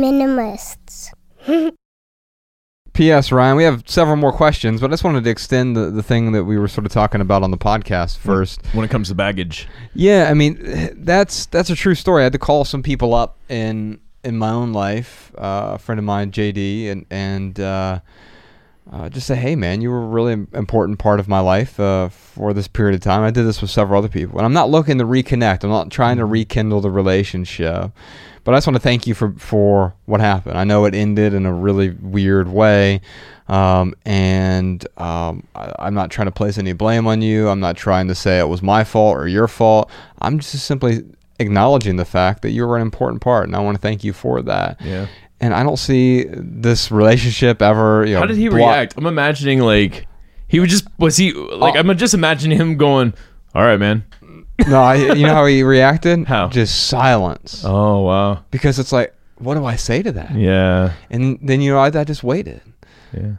minimalists. P.S. Ryan, we have several more questions, but I just wanted to extend the, the thing that we were sort of talking about on the podcast first. When it comes to baggage, Yeah, I mean that's that's a true story. I had to call some people up in in my own life. Uh, a friend of mine, JD, and and uh, uh, just say, hey man, you were a really important part of my life uh, for this period of time. I did this with several other people, and I'm not looking to reconnect. I'm not trying to rekindle the relationship. But I just want to thank you for, for what happened. I know it ended in a really weird way. Um, and um, I, I'm not trying to place any blame on you. I'm not trying to say it was my fault or your fault. I'm just simply acknowledging the fact that you were an important part, and I want to thank you for that. yeah. And I don't see this relationship ever. You know, How did he react? I'm imagining like he would just was he like. I'm just imagining him going, "All right, man." No, I, you know how he reacted? How? Just silence. Oh wow. Because it's like, what do I say to that? Yeah. And then you know, I, I just waited. Yeah.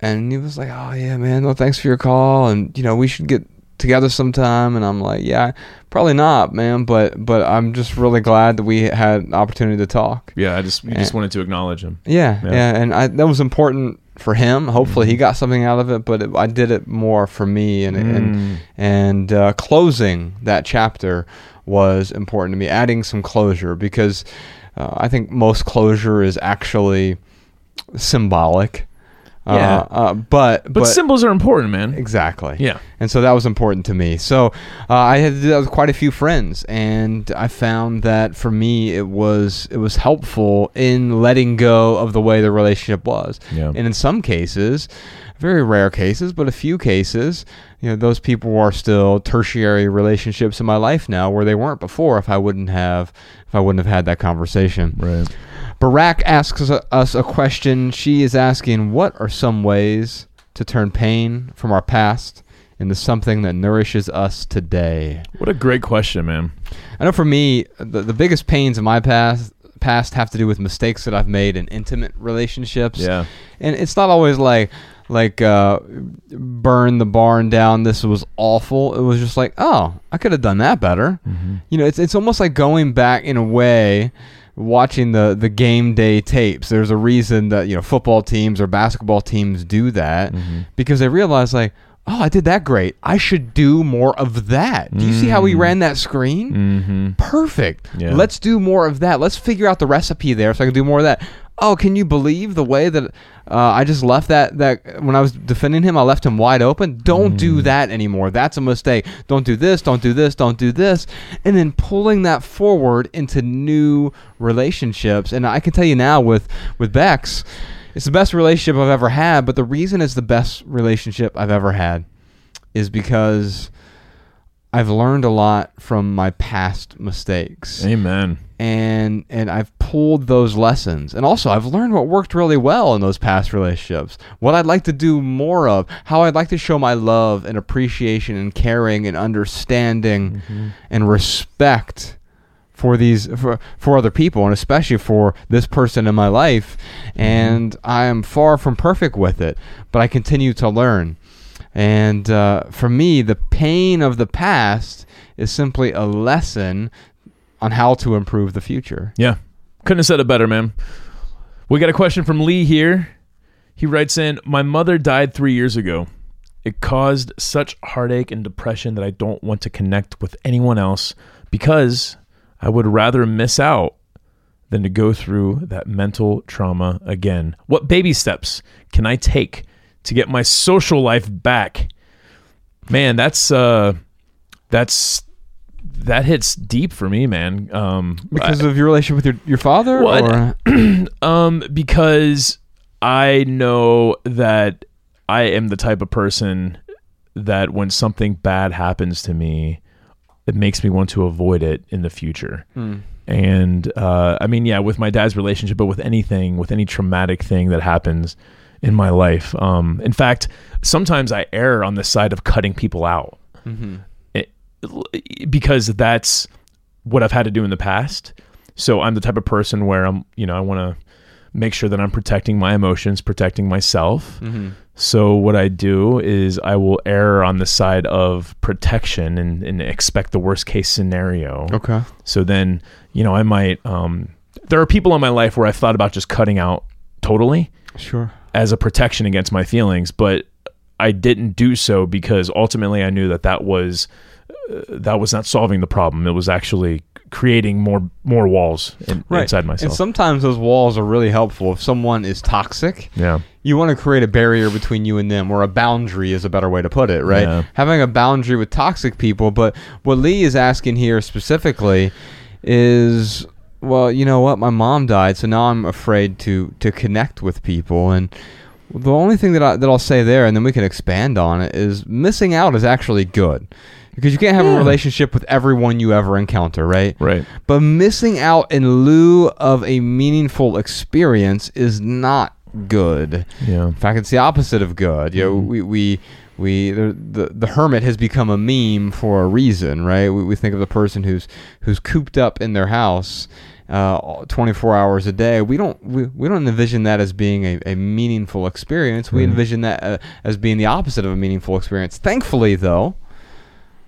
And he was like, "Oh yeah, man. Well, thanks for your call, and you know we should get together sometime." And I'm like, "Yeah, probably not, man. But but I'm just really glad that we had an opportunity to talk." Yeah. I just you just wanted to acknowledge him. Yeah, Yeah. yeah, and I, that was important for him. Hopefully, he got something out of it. But it, I did it more for me, and Mm. and and uh, closing that chapter was important to me. Adding some closure because uh, I think most closure is actually symbolic. Yeah. Uh, uh, but But, symbols are important, man. Exactly. Yeah. And so that was important to me. So uh, I had to do that with quite a few friends, and I found that for me it was it was helpful in letting go of the way the relationship was. Yeah. And in some cases, very rare cases, but a few cases, you know, those people are still tertiary relationships in my life now where they weren't before. If I wouldn't have if I wouldn't have had that conversation. Right. Barack asks us- a question. She is asking, What are some ways to turn pain from our past into something that nourishes us today? What a great question, man. I know for me, the, the biggest pains in my past past have to do with mistakes that I've made in intimate relationships. Yeah. And it's not always like like uh, burn the barn down. This was awful. It was just like, oh, I could have done that better. You know, it's it's almost like going back in a way, watching the the game day tapes. There's a reason that you know football teams or basketball teams do that because they realize like. Oh, I did that great. I should do more of that. Do you see how we ran that screen? Mm-hmm. Perfect. Yeah. Let's do more of that. Let's figure out the recipe there so I can do more of that. Oh, can you believe the way that uh, I just left that that when I was defending him, I left him wide open. Don't do that anymore. That's a mistake. Don't do this. Don't do this. Don't do this. And then pulling that forward into new relationships. And I can tell you now with with Bex, it's the best relationship I've ever had. But the reason it's the best relationship I've ever had is because I've learned a lot from my past mistakes Amen. and and I've pulled those lessons. And also I've learned what worked really well in those past relationships. What I'd like to do more of, how I'd like to show my love and appreciation and caring and understanding mm-hmm. and respect for these for, for other people and especially for this person in my life mm-hmm. and I am far from perfect with it but I continue to learn and uh, for me the pain of the past is simply a lesson on how to improve the future Yeah. Couldn't have said it better, man. We got a question from Lee here. He writes in My mother died three years ago. It caused such heartache and depression that I don't want to connect with anyone else because I would rather miss out than to go through that mental trauma again. What baby steps can I take to get my social life back? Man, that's uh that's that hits deep for me, man. Um because of your relationship with your, your father What? or um, because I know that I am the type of person that when something bad happens to me, it makes me want to avoid it in the future. And uh, I mean, yeah, with my dad's relationship, but with anything, with any traumatic thing that happens in my life. Um, in fact, sometimes I err on the side of cutting people out it, because that's what I've had to do in the past. So I'm the type of person where I'm, you know, I want to make sure that I'm protecting my emotions, protecting myself. So what I do is I will err on the side of protection and, and expect the worst case scenario. okay So then, you know, I might um, there are people in my life where I've thought about just cutting out totally Sure. As a protection against my feelings, but I didn't do so because ultimately I knew that that was uh, that was not solving the problem. It was actually creating more more walls in, inside myself. And sometimes those walls are really helpful. If someone is toxic, yeah, you want to create a barrier between you and them, or a boundary is a better way to put it, right? Yeah. Having a boundary with toxic people. But what Lee is asking here specifically is, well, you know what? My mom died, so now I'm afraid to to connect with people. And the only thing that I, that I'll say there, and then we can expand on it, is missing out is actually good. Because you can't have a relationship with everyone you ever encounter, right? right. But missing out in lieu of a meaningful experience is not good. Yeah, In fact, it's the opposite of good. You know, mm-hmm. we we we the, the the hermit has become a meme for a reason, right? We, we think of the person who's who's cooped up in their house. Uh, 24 hours a day. We don't we, we don't envision that as being a, a meaningful experience. We Mhm. envision that uh, as being the opposite of a meaningful experience. Thankfully, though,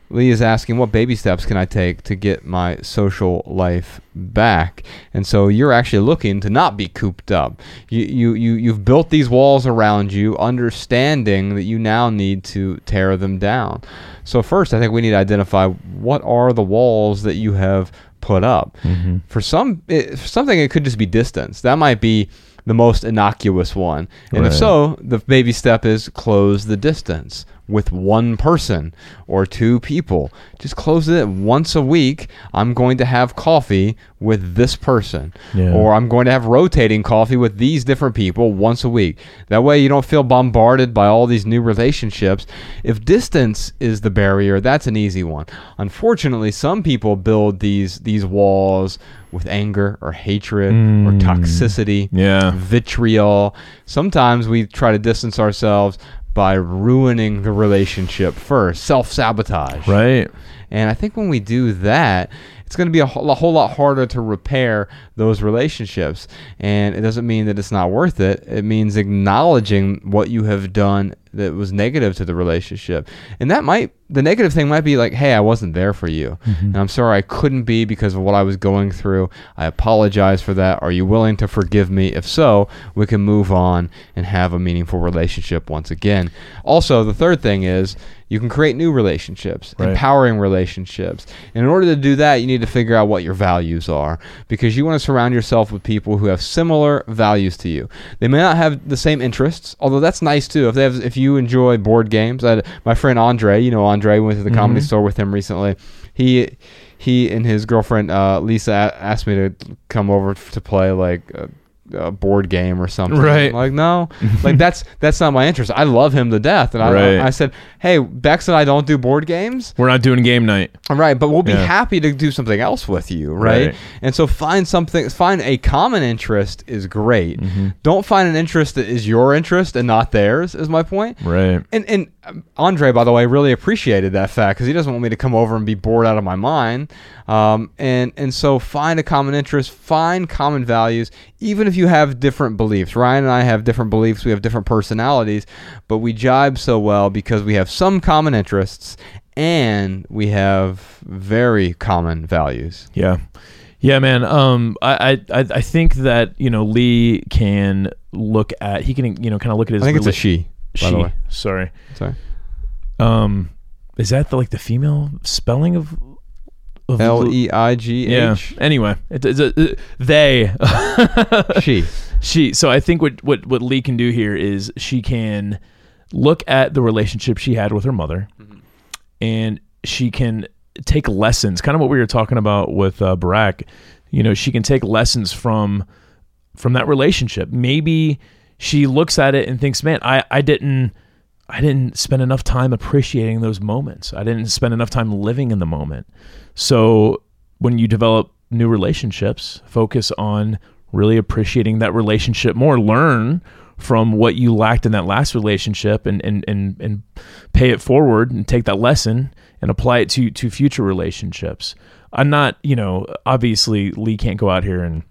Lee is asking, what baby steps can I take to get my social life back? And so you're actually looking to not be cooped up. You, you, you, you've built these walls around you, understanding that you now need to tear them down. So, first, I think we need to identify what are the walls that you have put up. Mhm. For some, it, for something, it could just be distance. That might be the most innocuous one. And if so, the baby step is close the distance with one person or two people. Just close it once a week. I'm going to have coffee with this person. Yeah. Or I'm going to have rotating coffee with these different people once a week. That way you don't feel bombarded by all these new relationships. If distance is the barrier, that's an easy one. Unfortunately, some people build these these walls with anger or hatred or Mm. toxicity yeah, vitriol. Sometimes we try to distance ourselves by ruining the relationship first, self sabotage. right. And I think when we do that, it's going to be a whole, a whole lot harder to repair those relationships. And it doesn't mean that it's not worth it. It means acknowledging what you have done that was negative to the relationship. And that might, the negative thing might be like, hey, I wasn't there for you. Mm-hmm. And I'm sorry I couldn't be because of what I was going through. I apologize for that. Are you willing to forgive me? If so, we can move on and have a meaningful relationship once again. Also, the third thing is you can create new relationships, Right. empowering relationships. And in order to do that, you need to figure out what your values are because you want to surround yourself with people who have similar values to you. They may not have the same interests, although that's nice too. If they have, if you enjoy board games, I my friend Andre, you know Andre, we went to the comedy Mhm. store with him recently. He he and his girlfriend uh, Lisa a- asked me to come over to play like a, a board game or something. Right. I'm like no, like that's that's not my interest. I love him to death, and I, Right. I, I said, hey, Bex and I don't do board games. We're not doing game night. Right, but we'll be Yeah. happy to do something else with you, right? Right. And so find something, find a common interest is great. Mm-hmm. Don't find an interest that is your interest and not theirs. Is my point. Right. And and Andre, by the way, really appreciated that fact because he doesn't want me to come over and be bored out of my mind. Um, and and so find a common interest, find common values, even if you have different beliefs. Ryan and I have different beliefs. We have different personalities, but we jibe so well because we have some common interests and we have very common values. Yeah. Yeah, man. Um, I, I, I think that you know Lee can look at he can you know kind of look at his. I think it's a she. By she. the way, Sorry. sorry. Um, is that the like the female spelling of? of L e i g Yeah. Anyway, it, it's a, uh, they. She. she so i think what what what lee can do here is she can look at the relationship she had with her mother and she can take lessons kind of what we were talking about with uh, barack you know she can take lessons from from that relationship maybe she looks at it and thinks man i i didn't i didn't spend enough time appreciating those moments. I didn't spend enough time living in the moment. So when you develop new relationships focus on really appreciating that relationship more. Learn from what you lacked in that last relationship and and and, and pay it forward and take that lesson and apply it to to future relationships. I'm not you know obviously lee can't go out here and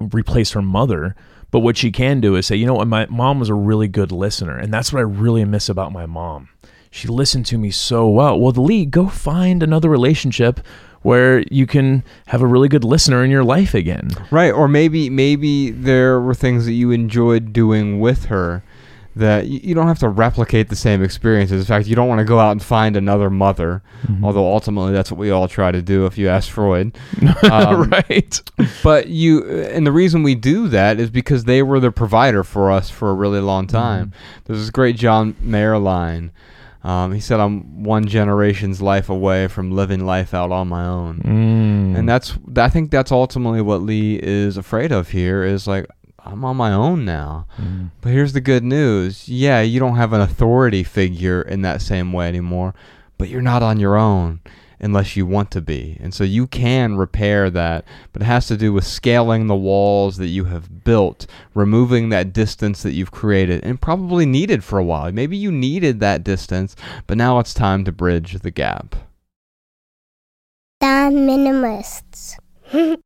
replace her mother but what she can do is say you know what? My mom was a really good listener and that's what i really miss about my mom. She listened to me so well. Well lee go find another relationship where you can have a really good listener in your life again. Right, or maybe maybe there were things that you enjoyed doing with her that you, don't have to replicate the same experiences. In fact, you don't want to go out and find another mother, Mm-hmm. although ultimately that's what we all try to do if you ask Freud. Um, right. But you, and the reason we do that is because they were the provider for us for a really long time. There's this great John Mayer line. Um, he said, "I'm one generation's life away from living life out on my own," Mm. and that's I think that's ultimately what Lee is afraid of here. Is like I'm on my own now. Mm. But here's the good news: yeah, you don't have an authority figure in that same way anymore, but you're not on your own unless you want to be. And so you can repair that, but it has to do with scaling the walls that you have built, removing that distance that you've created and probably needed for a while. Maybe you needed that distance, but now it's time to bridge the gap. The minimalists.